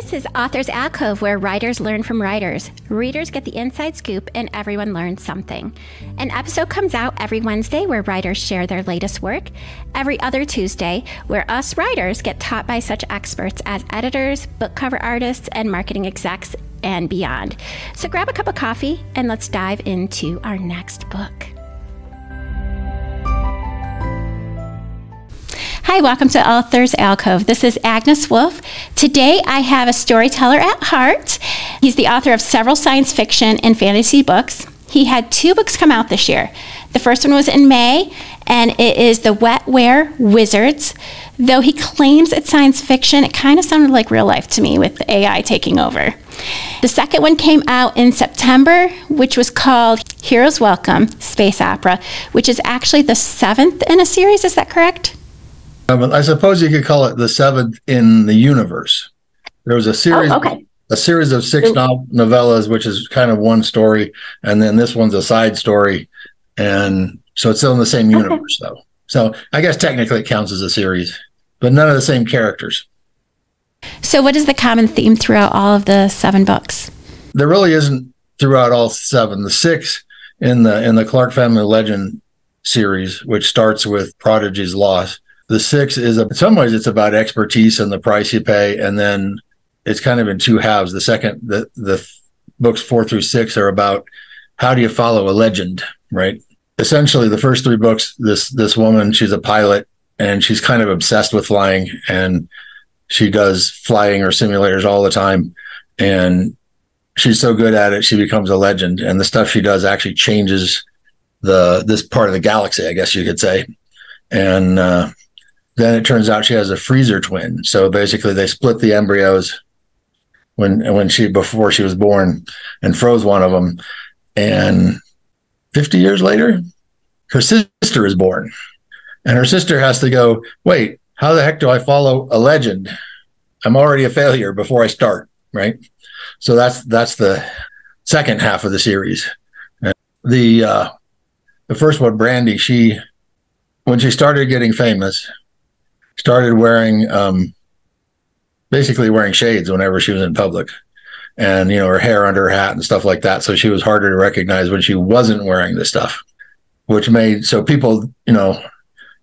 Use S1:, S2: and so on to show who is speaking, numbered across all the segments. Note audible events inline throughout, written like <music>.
S1: This is Authors Alcove, where writers learn from writers. Readers get the inside scoop, and everyone learns something. An episode comes out every Wednesday where writers share their latest work, every other Tuesday, where us writers get taught by such experts as editors, book cover artists, and marketing execs, and beyond. So grab a cup of coffee and let's dive into our next book. Hi, welcome to Authors Alcove. This is Agnes Wolf. Today I have a storyteller at heart. He's the author of several science fiction and fantasy books. He had two books come out this year. The first one was in May, and it is The Wetware Wizards. Though he claims it's science fiction, it kind of sounded like real life to me with AI taking over. The second one came out in September, which was called Hero's Welcome Space Opera, which is actually the seventh in a series. Is that correct?
S2: I suppose you could call it the seventh in the universe. There was a oh, series,
S1: oh, okay.
S2: a series of six no- novellas, which is kind of one story, and then this one's a side story, and so it's still in the same universe, okay. though. So I guess technically it counts as a series, but none of the same characters.
S1: So, what is the common theme throughout all of the seven books?
S2: There really isn't throughout all seven. The six in the in the Clark Family Legend series, which starts with Prodigy's loss the six is in some ways it's about expertise and the price you pay, and then it's kind of in two halves. The second, the the books four through six are about how do you follow a legend, right? Essentially, the first three books, this this woman, she's a pilot and she's kind of obsessed with flying, and she does flying or simulators all the time, and she's so good at it, she becomes a legend, and the stuff she does actually changes the this part of the galaxy, I guess you could say, and uh, then it turns out she has a freezer twin. So basically, they split the embryos when when she before she was born and froze one of them. And 50 years later, her sister is born, and her sister has to go. Wait, how the heck do I follow a legend? I'm already a failure before I start, right? So that's that's the second half of the series. The uh, the first one, Brandy, she when she started getting famous, started wearing um, basically wearing shades whenever she was in public. And you know her hair under her hat and stuff like that. So she was harder to recognize when she wasn't wearing the stuff which made so people you know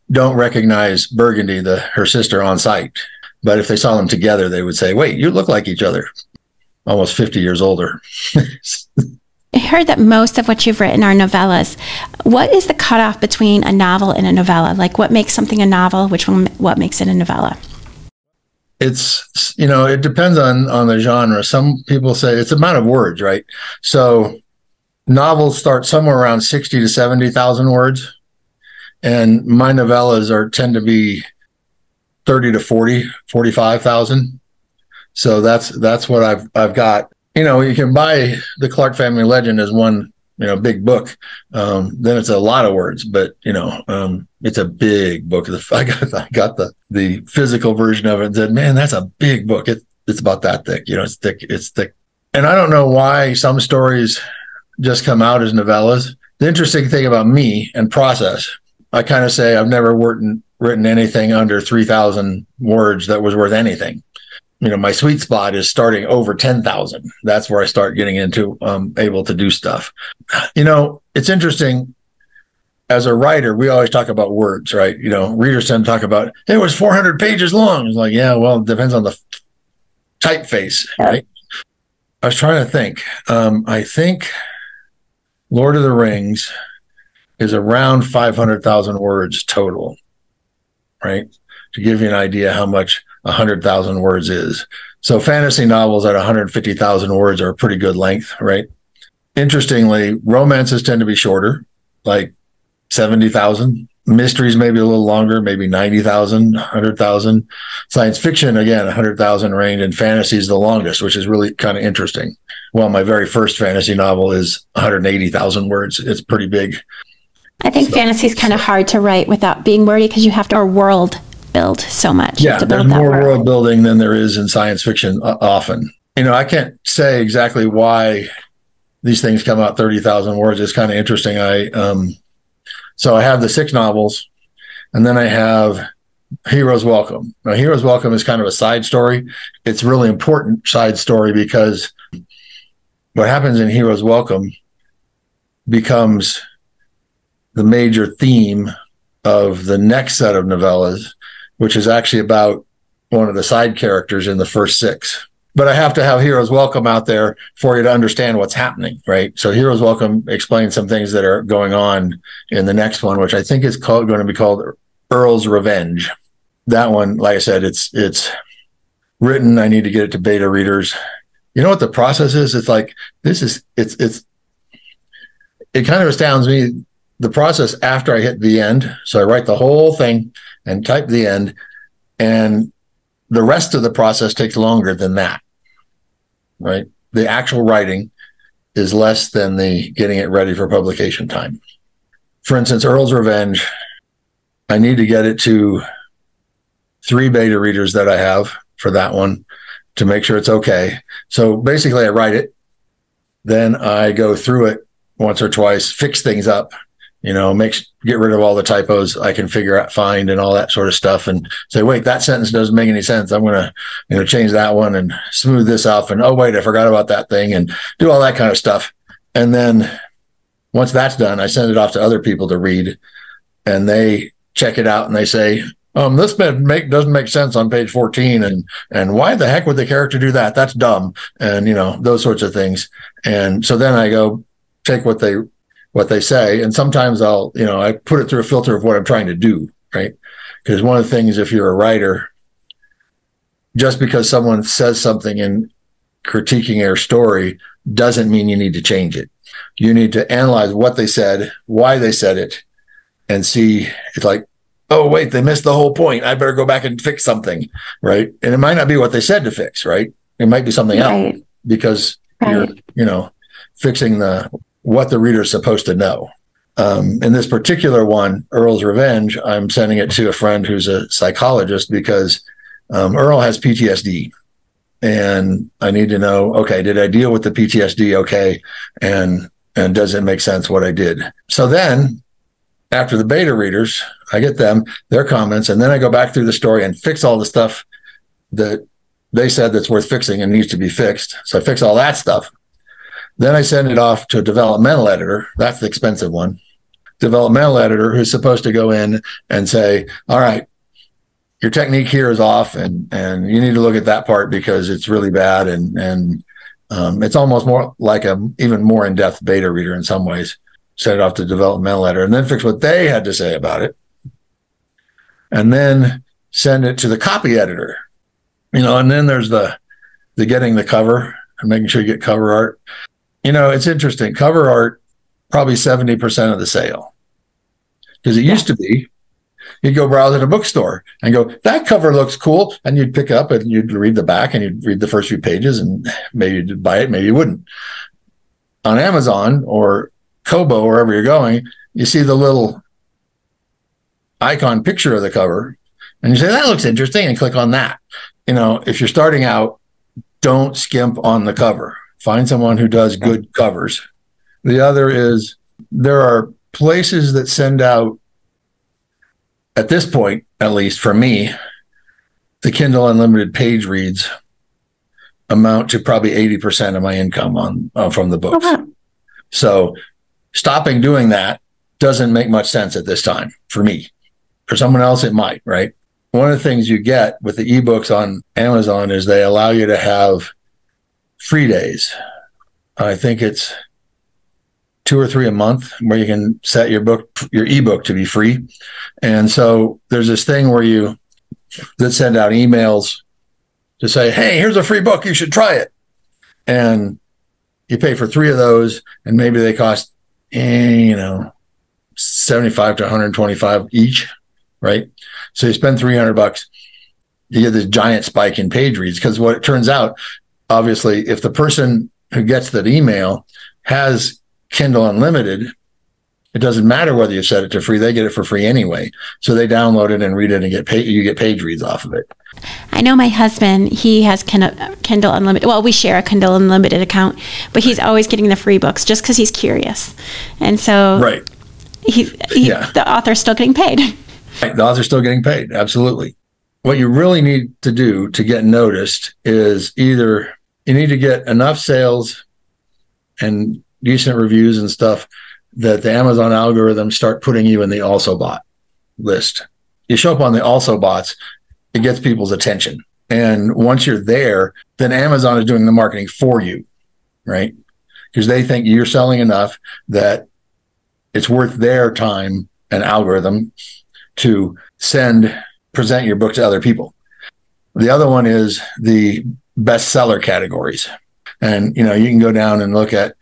S2: don't recognize burgundy the her sister on sight. But if they saw them together they would say wait you look like each other. Almost 50 years older <laughs>
S1: heard that most of what you've written are novellas. What is the cutoff between a novel and a novella? Like, what makes something a novel? Which one? What makes it a novella?
S2: It's you know it depends on on the genre. Some people say it's amount of words, right? So novels start somewhere around sixty to seventy thousand words, and my novellas are tend to be 30 to 40 45,000 so that's that's what I've I've got you know, you can buy the Clark Family Legend as one, you know, big book. Um, then it's a lot of words, but you know, um, it's a big book. <laughs> I got, I got the the physical version of it and said, man, that's a big book. It, it's about that thick. You know, it's thick. It's thick. And I don't know why some stories just come out as novellas. The interesting thing about me and process, I kind of say I've never written written anything under three thousand words that was worth anything you know my sweet spot is starting over 10,000 that's where I start getting into um able to do stuff. You know it's interesting. As a writer we always talk about words right? You know readers tend to talk about it was 400 pages long. It's like yeah well it depends on the typeface right? I was trying to think. Um I think Lord of the Rings is around 500,000 words total right? To give you an idea how much 100,000 words is. So fantasy novels at 150,000 words are a pretty good length, right? Interestingly, romances tend to be shorter, like 70,000. Mysteries maybe a little longer, maybe 90,000, 100,000. Science fiction, again, 100,000 range, and fantasy is the longest, which is really kind of interesting. Well, my very first fantasy novel is 180,000 words. It's pretty big.
S1: I think so. fantasy is kind of hard to write without being wordy because you have to, or world build so much.
S2: Yeah, there's more world. world building than there is in science fiction uh, often. You know, I can't say exactly why these things come out 30,000 words. It's kind of interesting. I, um, so I have the six novels and then I have Hero's Welcome. Now, Hero's Welcome is kind of a side story. It's really important side story because what happens in Hero's Welcome becomes the major theme of the next set of novellas, which is actually about one of the side characters in the first six. But I have to have Hero's Welcome out there for you to understand what's happening, right? So Hero's Welcome explains some things that are going on in the next one, which I think is called going to be called Earl's Revenge. That one, like I said, it's it's written. I need to get it to beta readers. You know what the process is? It's like this is it's it's it kind of astounds me the process after I hit the end. So I write the whole thing and type the end, and the rest of the process takes longer than that. Right? The actual writing is less than the getting it ready for publication time. For instance, Earl's Revenge, I need to get it to three beta readers that I have for that one to make sure it's okay. So basically, I write it, then I go through it once or twice, fix things up, you know, make get rid of all the typos I can figure out, find, and all that sort of stuff, and say, wait, that sentence doesn't make any sense. I'm gonna, you know, change that one and smooth this off, and oh wait, I forgot about that thing, and do all that kind of stuff. And then once that's done, I send it off to other people to read, and they check it out and they say, um, this make doesn't make sense on page 14 and and why the heck would the character do that that's dumb and you know those sorts of things and so then i go take what they what they say. And sometimes i'll you know i put it through a filter of what i'm trying to do right? Because one of the things if you're a writer just because someone says something in critiquing their story doesn't mean you need to change it. You need to analyze what they said why they said it and see it's like oh wait they missed the whole point. I better go back and fix something right? And it might not be what they said to fix right? It might be something right. else because right. you're you know fixing the what the reader is supposed to know um, in this particular one earl's revenge i'm sending it to a friend who's a psychologist because um, earl has ptsd and i need to know okay did i deal with the ptsd okay and and does it make sense what i did so then after the beta readers, I get them, their comments, and then I go back through the story and fix all the stuff that they said that's worth fixing and needs to be fixed. So I fix all that stuff. Then I send it off to a developmental editor. That's the expensive one. Developmental editor who's supposed to go in and say, all right, your technique here is off and and you need to look at that part because it's really bad and and um, it's almost more like a even more in-depth beta reader in some ways send it off to developmental editor, and then fix what they had to say about it, and then send it to the copy editor. You know, and then there's the the getting the cover and making sure you get cover art. You know, it's interesting. Cover art probably 70% of the sale. Because it yeah. used to be you'd go browse at a bookstore and go, that cover looks cool. And you'd pick up and you'd read the back and you'd read the first few pages and maybe you'd buy it, maybe you wouldn't. On Amazon or Kobo, wherever you're going, you see the little icon picture of the cover and you say, that looks interesting, and click on that. You know, if you're starting out, don't skimp on the cover. Find someone who does good covers. The other is there are places that send out, at this point, at least for me, the Kindle Unlimited page reads amount to probably 80% of my income on uh, from the books. Okay. So stopping doing that doesn't make much sense at this time for me. For someone else, it might, right? One of the things you get with the ebooks on Amazon is they allow you to have free days. I think it's two or three a month where you can set your book, your ebook to be free. And so there's this thing where you that send out emails to say, Hey, here's a free book. You should try it. And you pay for three of those and maybe they cost and, you know, 75 to 125 each, right? So you spend 300 bucks, you get this giant spike in page reads. Because what it turns out, obviously, if the person who gets that email has Kindle Unlimited, it doesn't matter whether you set it to free; they get it for free anyway. So they download it and read it, and get pay, you get page reads off of it.
S1: I know my husband; he has Kindle Unlimited. Well, we share a Kindle Unlimited account, but he's always getting the free books just because he's curious, and so
S2: right.
S1: He, he, yeah. the author's still getting paid. <laughs>
S2: The author's still getting paid. Absolutely. What you really need to do to get noticed is either you need to get enough sales and decent reviews and stuff that the Amazon algorithm start putting you in the also bought list. You show up on the also bots, it gets people's attention. And once you're there, then Amazon is doing the marketing for you, right? Because they think you're selling enough that it's worth their time and algorithm to send present your book to other people. The other one is the bestseller categories. And you know, you can go down and look at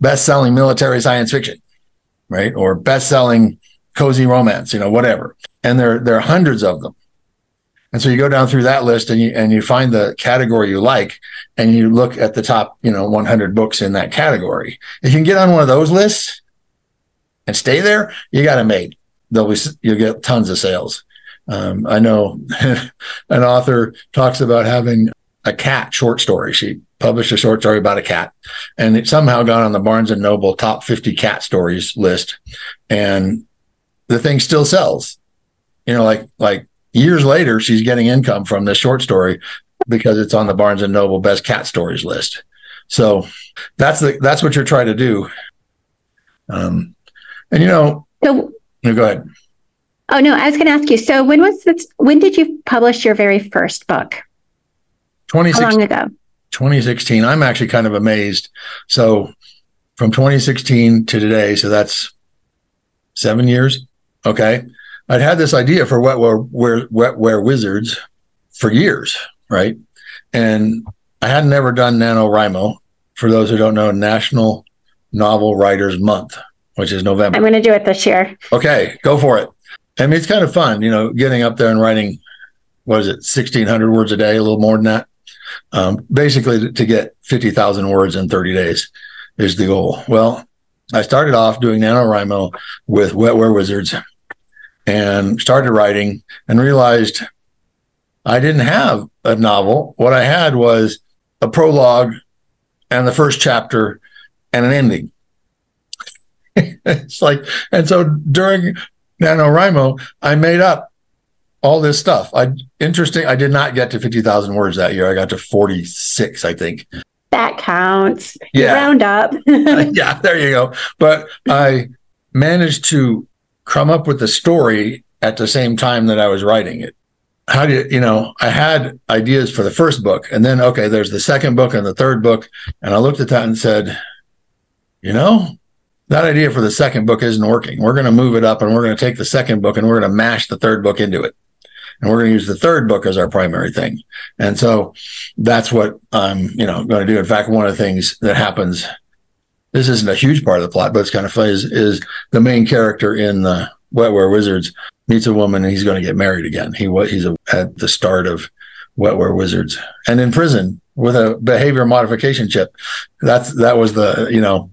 S2: best-selling military science fiction, right? Or best-selling cozy romance, you know, whatever. And there there are hundreds of them. And so you go down through that list and you and you find the category you like and you look at the top, you know, 100 books in that category. If you can get on one of those lists and stay there, you got it made. There'll be you'll get tons of sales. Um, I know <laughs> an author talks about having a cat short story. She published a short story about a cat, and it somehow got on the Barnes and Noble top 50 cat stories list, and the thing still sells. You know, like like years later, she's getting income from this short story because it's on the Barnes and Noble best cat stories list. So that's the that's what you're trying to do. Um, and you know, so, no, go ahead.
S1: Oh no, I was going to ask you. So when was this? When did you publish your very first book? How long ago?
S2: 2016. I'm actually kind of amazed. So from 2016 to today, so that's seven years. Okay. I'd had this idea for wetware, where, wetware wizards for years, right? And I had never done NaNoWriMo. For those who don't know, National Novel Writers Month, which is November.
S1: I'm going to do it this year.
S2: Okay, go for it. I mean, it's kind of fun, you know, getting up there and writing, what is it, 1,600 words a day, a little more than that. Um, basically, to get 50,000 words in 30 days is the goal. Well, I started off doing NaNoWriMo with Wetware Wizards and started writing and realized I didn't have a novel. What I had was a prologue and the first chapter and an ending. <laughs> it's like, and so during NaNoWriMo, I made up all this stuff. I interesting. I did not get to fifty thousand words that year. I got to forty six, I think.
S1: That counts. Yeah. Round up. <laughs>
S2: yeah, there you go. But I managed to come up with the story at the same time that I was writing it. How do you, you know, I had ideas for the first book and then, okay, there's the second book and the third book. And I looked at that and said, you know, that idea for the second book isn't working. We're going to move it up and we're going to take the second book and we're going to mash the third book into it. And we're going to use the third book as our primary thing. And so that's what I'm, you know, going to do. In fact, one of the things that happens, this isn't a huge part of the plot, but it's kind of funny, is, is the main character in the Wetware Wizards meets a woman and he's going to get married again. He he's a, at the start of Wetware Wizards and in prison with a behavior modification chip. That's that was the you know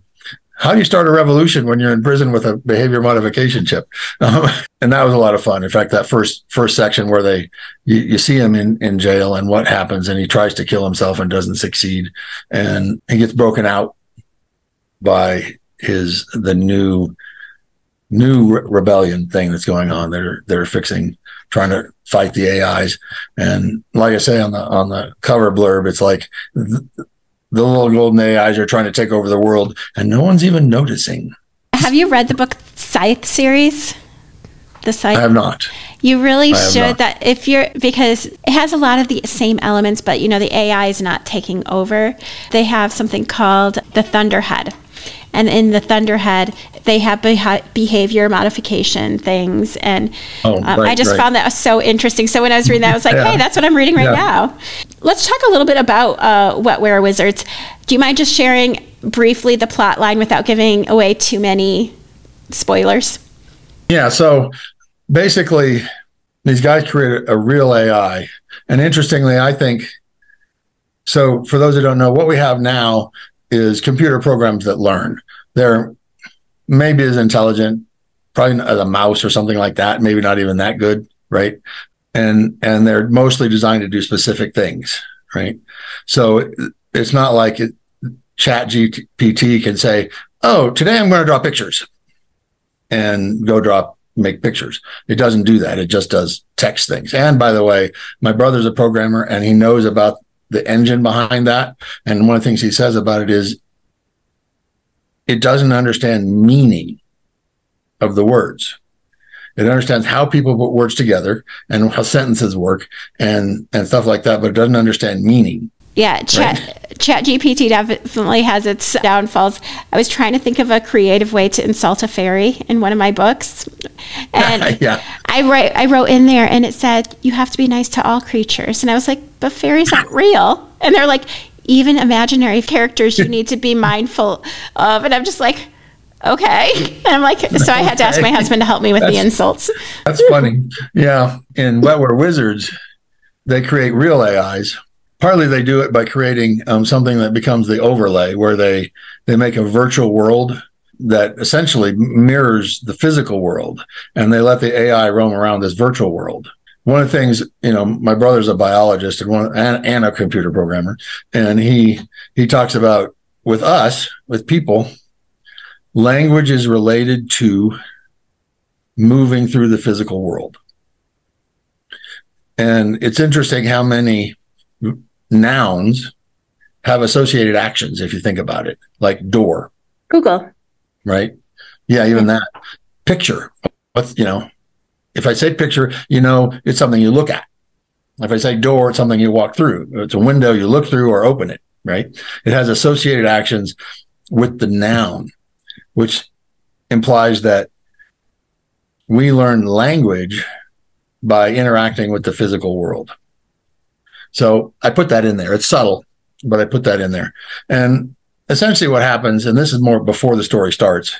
S2: how do you start a revolution when you're in prison with a behavior modification chip? <laughs> Um, and that was a lot of fun. In fact, that first first section where they you, you, see him in in jail and what happens, and he tries to kill himself and doesn't succeed, and he gets broken out by his the new new re- rebellion thing that's going on. They're they're fixing trying to fight the AIs, and like I say on the on the cover blurb, it's like. Th- the little golden AIs are trying to take over the world, and no one's even noticing.
S1: Have you read the book Scythe series?
S2: The Scythe. I have not.
S1: You really should. That if you're because it has a lot of the same elements, but you know the AI is not taking over. They have something called the Thunderhead, and in the Thunderhead, they have behavior modification things. And oh, um, right, I just right. found that so interesting. So when I was reading that, I was like, yeah. hey, that's what I'm reading right yeah. now. Let's talk a little bit about uh, Wetware Wizards. Do you mind just sharing briefly the plot line without giving away too many spoilers?
S2: Yeah. So basically, these guys created a real AI. And interestingly, I think so. For those who don't know, what we have now is computer programs that learn. They're maybe as intelligent, probably as a mouse or something like that. Maybe not even that good, right? And and they're mostly designed to do specific things, right? So it's not like it, Chat GPT can say, "Oh, today I'm going to draw pictures," and go draw make pictures. It doesn't do that. It just does text things. And by the way, my brother's a programmer and he knows about the engine behind that. And one of the things he says about it is it doesn't understand meaning of the words. It understands how people put words together and how sentences work and and stuff like that, but it doesn't understand meaning.
S1: Yeah, chat right? chat GPT definitely has its downfalls. I was trying to think of a creative way to insult a fairy in one of my books. And <laughs> yeah. I write I wrote in there and it said, You have to be nice to all creatures. And I was like, But fairies aren't <laughs> real. And they're like, even imaginary characters you need to be mindful of. And I'm just like, okay. <laughs> And I'm like, so I had to ask my husband to help me with that's, the insults.
S2: That's funny. Yeah. In Wetware Wizards, they create real AIs. Partly they do it by creating um, something that becomes the overlay, where they they make a virtual world that essentially mirrors the physical world, and they let the AI roam around this virtual world. One of the things you know my brother's a biologist and one and, and, a computer programmer. And he he talks about with us with people language is related to moving through the physical world. And it's interesting how many nouns have associated actions if you think about it like door
S1: google
S2: right yeah even that picture what's you know if I say picture, you know it's something you look at. If I say door, it's something you walk through. It's a window you look through or open it, right? It has associated actions with the noun, which implies that we learn language by interacting with the physical world. So I put that in there. It's subtle, but I put that in there. And essentially what happens, and this is more before the story starts,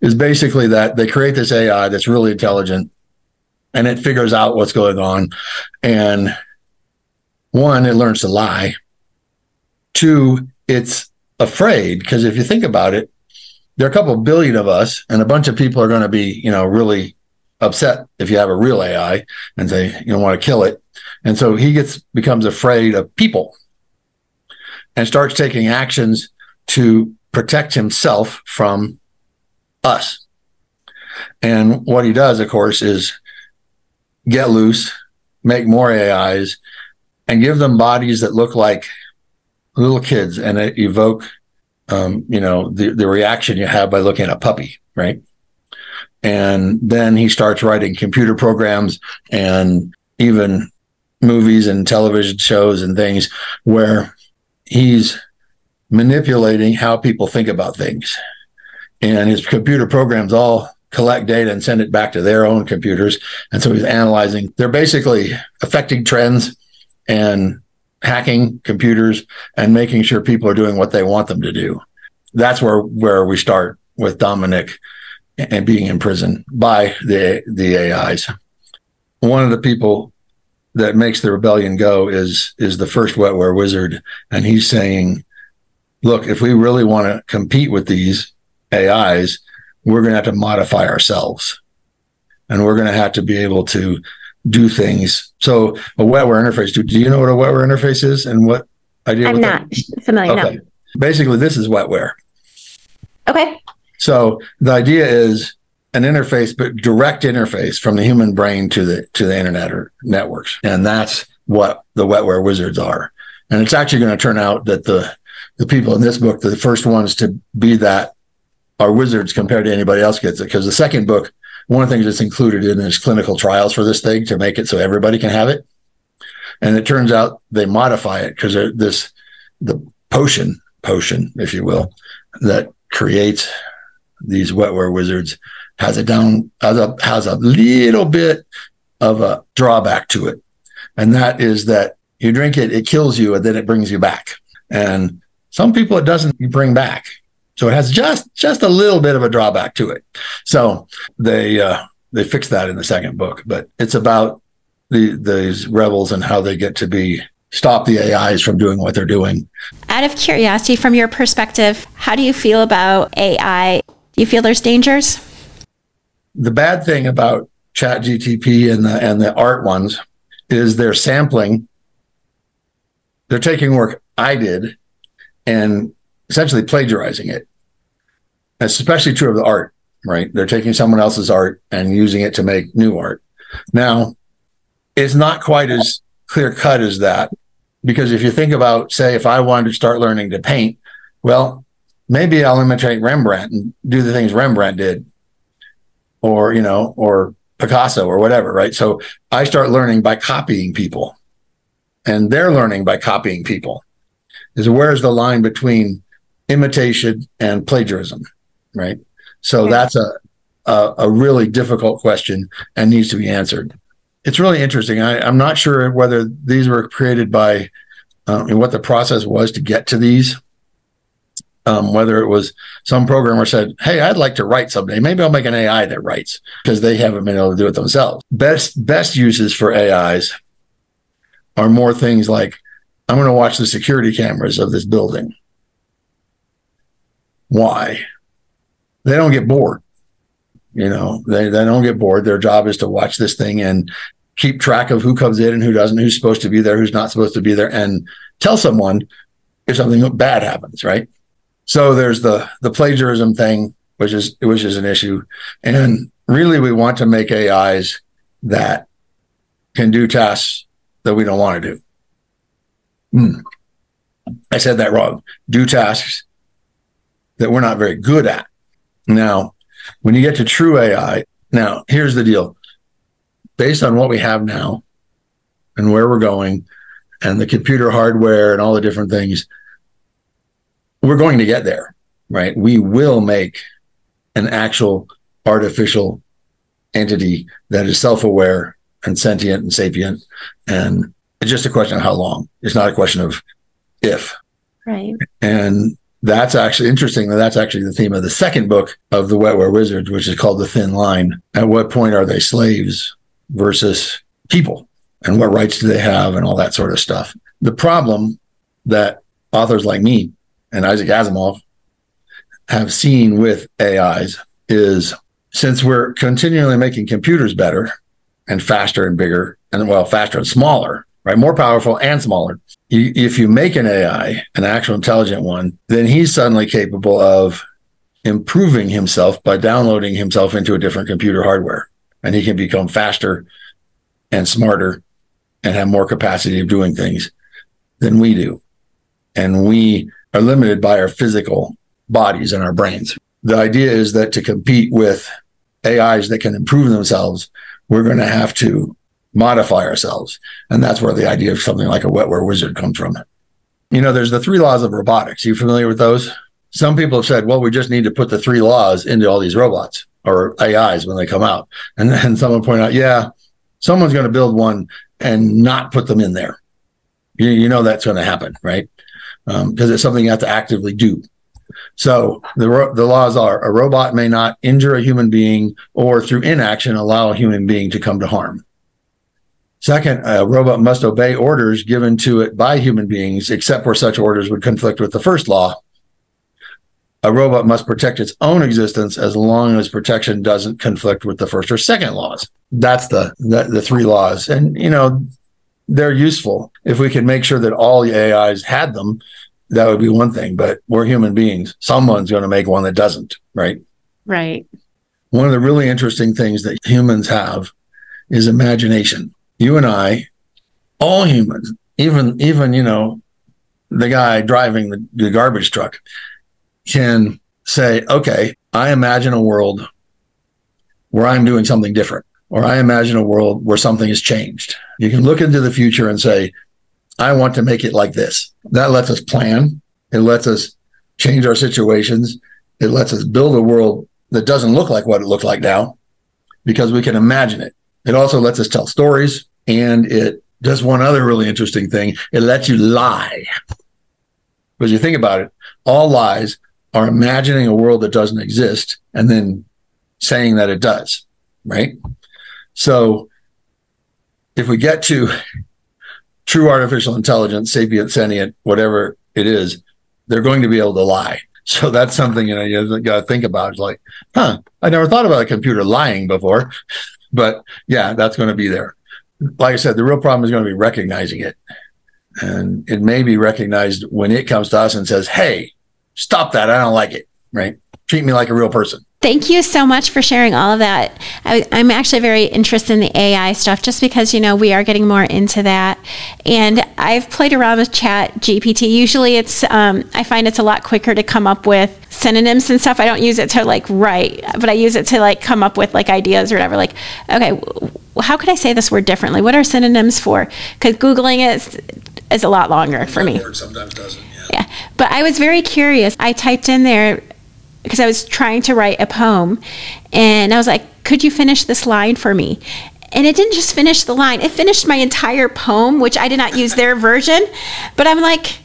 S2: is basically that they create this AI that's really intelligent and it figures out what's going on. And one, it learns to lie. Two, it's afraid because if you think about it, there are a couple billion of us, and a bunch of people are going to be, you know, really upset if you have a real AI and say you don't want to kill it. And so he gets becomes afraid of people and starts taking actions to protect himself from us. And what he does, of course, is get loose, make more AIs, and give them bodies that look like little kids and evoke, um, you know, the, the reaction you have by looking at a puppy, right? And then he starts writing computer programs and even movies and television shows and things where he's manipulating how people think about things. And his computer programs all collect data and send it back to their own computers. And so he's analyzing, they're basically affecting trends and hacking computers and making sure people are doing what they want them to do. That's where, where we start with Dominic and being in prison by the, the AIs. One of the people that makes the rebellion go is, is the first wetware wizard. And he's saying, look, if we really want to compete with these AIs, we're going to have to modify ourselves and we're going to have to be able to do things. So a wetware interface, do, do you know what a wetware interface is and what
S1: idea? I'm not that? familiar. Okay. No.
S2: Basically, this is wetware.
S1: Okay.
S2: So the idea is an interface, but direct interface from the human brain to the to the internet or networks, and that's what the wetware wizards are. And it's actually going to turn out that the the people in this book, the first ones to be that are wizards compared to anybody else gets it. Because the second book, one of the things that's included in is clinical trials for this thing to make it so everybody can have it. And it turns out they modify it because this the potion potion, if you will, that creates these wetware wizards has a down has a has a little bit of a drawback to it. And that is that you drink it, it kills you, and then it brings you back. And some people it doesn't bring back. So it has just just a little bit of a drawback to it. So they uh, they fixed that in the second book, but it's about the these rebels and how they get to be stop the AIs from doing what they're doing.
S1: Out of curiosity, from your perspective, how do you feel about AI? Do you feel there's dangers?
S2: The bad thing about Chat GTP and the and the art ones is they're sampling. They're taking work I did and essentially plagiarizing it. That's especially true of the art. right? They're taking someone else's art and using it to make new art. Now, it's not quite as clear cut as that because if you think about, say, if I wanted to start learning to paint, well, maybe I'll imitate Rembrandt and do the things Rembrandt did, or you know, or Picasso or whatever, right? So I start learning by copying people, and they're learning by copying people. Is where's the line between imitation and plagiarism, right? So yeah. that's a, a, a really difficult question and needs to be answered. It's really interesting. I, am not sure whether these were created by uh, and what the process was to get to these. Um, whether it was some programmer said, "Hey, I'd like to write someday. Maybe I'll make an AI that writes," because they haven't been able to do it themselves. Best best uses for AIs are more things like, "I'm going to watch the security cameras of this building." Why? They don't get bored. You know, they, they don't get bored. Their job is to watch this thing and keep track of who comes in and who doesn't, who's supposed to be there, who's not supposed to be there, and tell someone if something bad happens, right? So there's the the plagiarism thing, which is which is an issue, and really we want to make AIs that can do tasks that we don't want to do. Hmm. I said that wrong. Do tasks that we're not very good at. Now, when you get to true AI, now here's the deal. Based on what we have now and where we're going and the computer hardware and all the different things, we're going to get there, right? We will make an actual artificial entity that is self aware and sentient and sapient. And it's just a question of how long. It's not a question of if.
S1: Right.
S2: And that's actually interesting that that's actually the theme of the second book of the Wetware Wizards, which is called The Thin Line. At what point are they slaves versus people? And what rights do they have and all that sort of stuff? The problem that authors like me and Isaac Asimov have seen with AIs is since we're continually making computers better and faster and bigger and well, faster and smaller, right? More powerful and smaller. You, if you make an AI, an actual intelligent one, then he's suddenly capable of improving himself by downloading himself into a different computer hardware. And he can become faster and smarter and have more capacity of doing things than we do. And we are limited by our physical bodies and our brains. The idea is that to compete with AIs that can improve themselves, we're going to have to modify ourselves. And that's where the idea of something like a wetware wizard comes from. You know, there's the three laws of robotics. Are you familiar with those? Some people have said, well, we just need to put the three laws into all these robots or AIs when they come out. And then <laughs> someone pointed out, yeah, someone's going to build one and not put them in there. You, you know that's going to happen, right? Because um, it's something you have to actively do. So the the laws are a robot may not injure a human being or through inaction allow a human being to come to harm. Second, a robot must obey orders given to it by human beings, except where such orders would conflict with the first law. A robot must protect its own existence as long as protection doesn't conflict with the first or second laws. That's the the, the three laws, and you know they're useful. If we could make sure that all the AIs had them, that would be one thing. But we're human beings. Someone's going to make one that doesn't, right?
S1: Right.
S2: One of the really interesting things that humans have is imagination. You and I, all humans, even even you know, the guy driving the, the garbage truck, can say, "Okay, I imagine a world where I'm doing something different." Or I imagine a world where something has changed. You can look into the future and say, I want to make it like this. That lets us plan. It lets us change our situations. It lets us build a world that doesn't look like what it looks like now because we can imagine it. It also lets us tell stories and it does one other really interesting thing. It lets you lie. Because you think about it, all lies are imagining a world that doesn't exist and then saying that it does, right? So if we get to true artificial intelligence, sapient, sentient, whatever it is, they're going to be able to lie. <laughs> So that's something you know you got to think about. It's like, huh, I never thought about a computer lying before, <laughs> but yeah, that's going to be there. Like I said, the real problem is going to be recognizing it, and it may be recognized when it comes to us and says, "Hey, stop that! I don't like it." Right? Treat me like a real person.
S1: Thank you so much for sharing all of that. I, am actually very interested in the AI stuff just because, you know, we are getting more into that. And I've played around with Chat GPT. Usually it's, um, I find it's a lot quicker to come up with synonyms and stuff. I don't use it to like write, but I use it to like come up with like ideas or whatever. Like, okay, how could I say this word differently? What are synonyms for? Because Googling it is, is a lot longer for me.
S2: Sometimes doesn't. Yeah.
S1: yeah. But I was very curious. I typed in there because I was trying to write a poem and I was like, could you finish this line for me? And it didn't just finish the line, it finished my entire poem, which I did not use their version. But I'm like,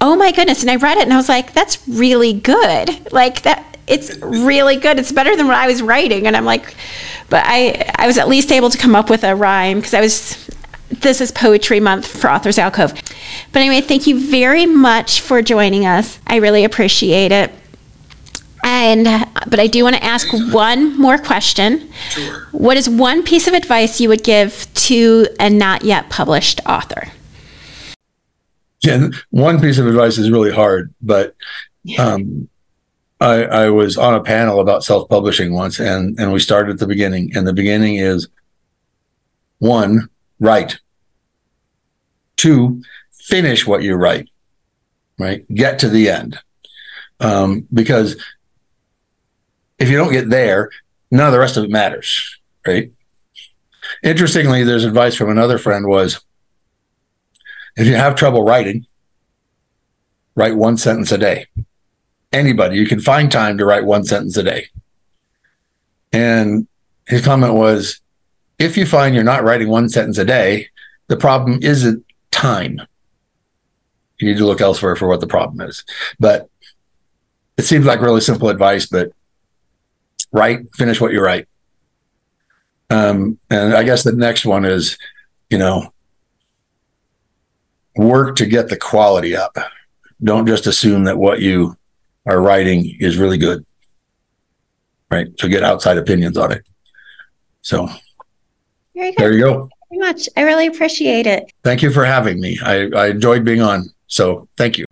S1: oh my goodness. And I read it and I was like, that's really good. Like that, it's really good. It's better than what I was writing. And I'm like, but I, I was at least able to come up with a rhyme because I was, this is poetry month for Authors Alcove. But anyway, thank you very much for joining us. I really appreciate it. And but I do want to ask one more question.
S2: Sure.
S1: What is one piece of advice you would give to a not yet published author?
S2: Yeah, one piece of advice is really hard, but um, I, I was on a panel about self-publishing once, and and we started at the beginning, and the beginning is one, write. Two, finish what you write. Right, get to the end, um, because if you don't get there, none of the rest of it matters, right? Interestingly, there's advice from another friend was if you have trouble writing, write one sentence a day. Anybody, you can find time to write one sentence a day. And his comment was if you find you're not writing one sentence a day, the problem isn't time. You need to look elsewhere for what the problem is. But it seems like really simple advice, but write, finish what you write. Um, and I guess the next one is, you know, work to get the quality up. Don't just assume that what you are writing is really good. Right. So get outside opinions on it. So there you go.
S1: Very much. I really appreciate it.
S2: Thank you for having me. I, I enjoyed being on. So thank you.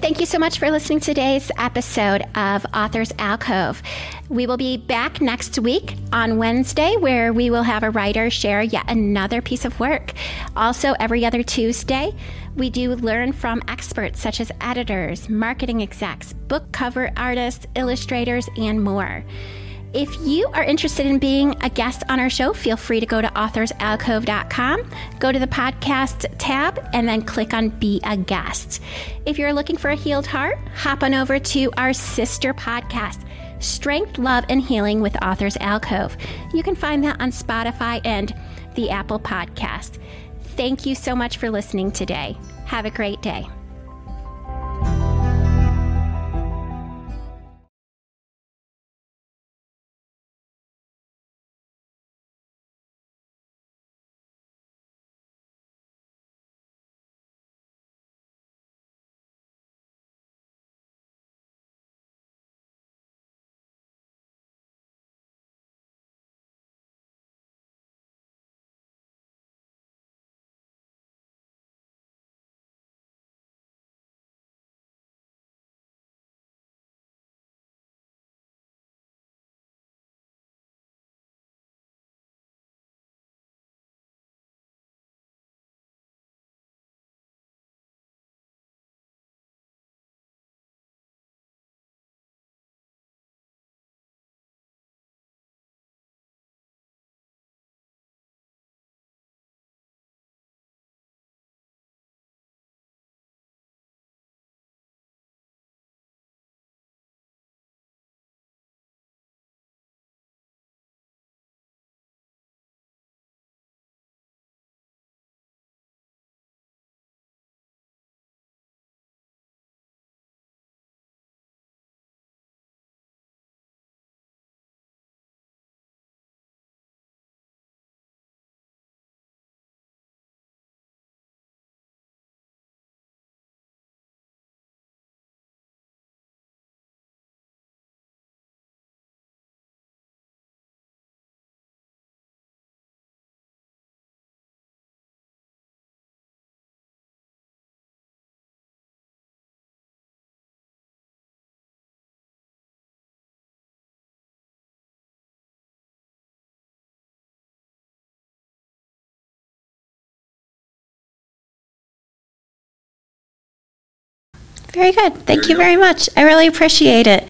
S1: Thank you so much for listening to today's episode of Authors Alcove. We will be back next week on Wednesday, where we will have a writer share yet another piece of work. Also, every other Tuesday, we do learn from experts such as editors, marketing execs, book cover artists, illustrators, and more. If you are interested in being a guest on our show, feel free to go to authorsalcove.com, go to the podcast tab, and then click on Be a Guest. If you're looking for a healed heart, hop on over to our sister podcast, Strength, Love, and Healing with Authors Alcove. You can find that on Spotify and the Apple Podcast. Thank you so much for listening today. Have a great day. Very good. Thank you very much. I really appreciate it.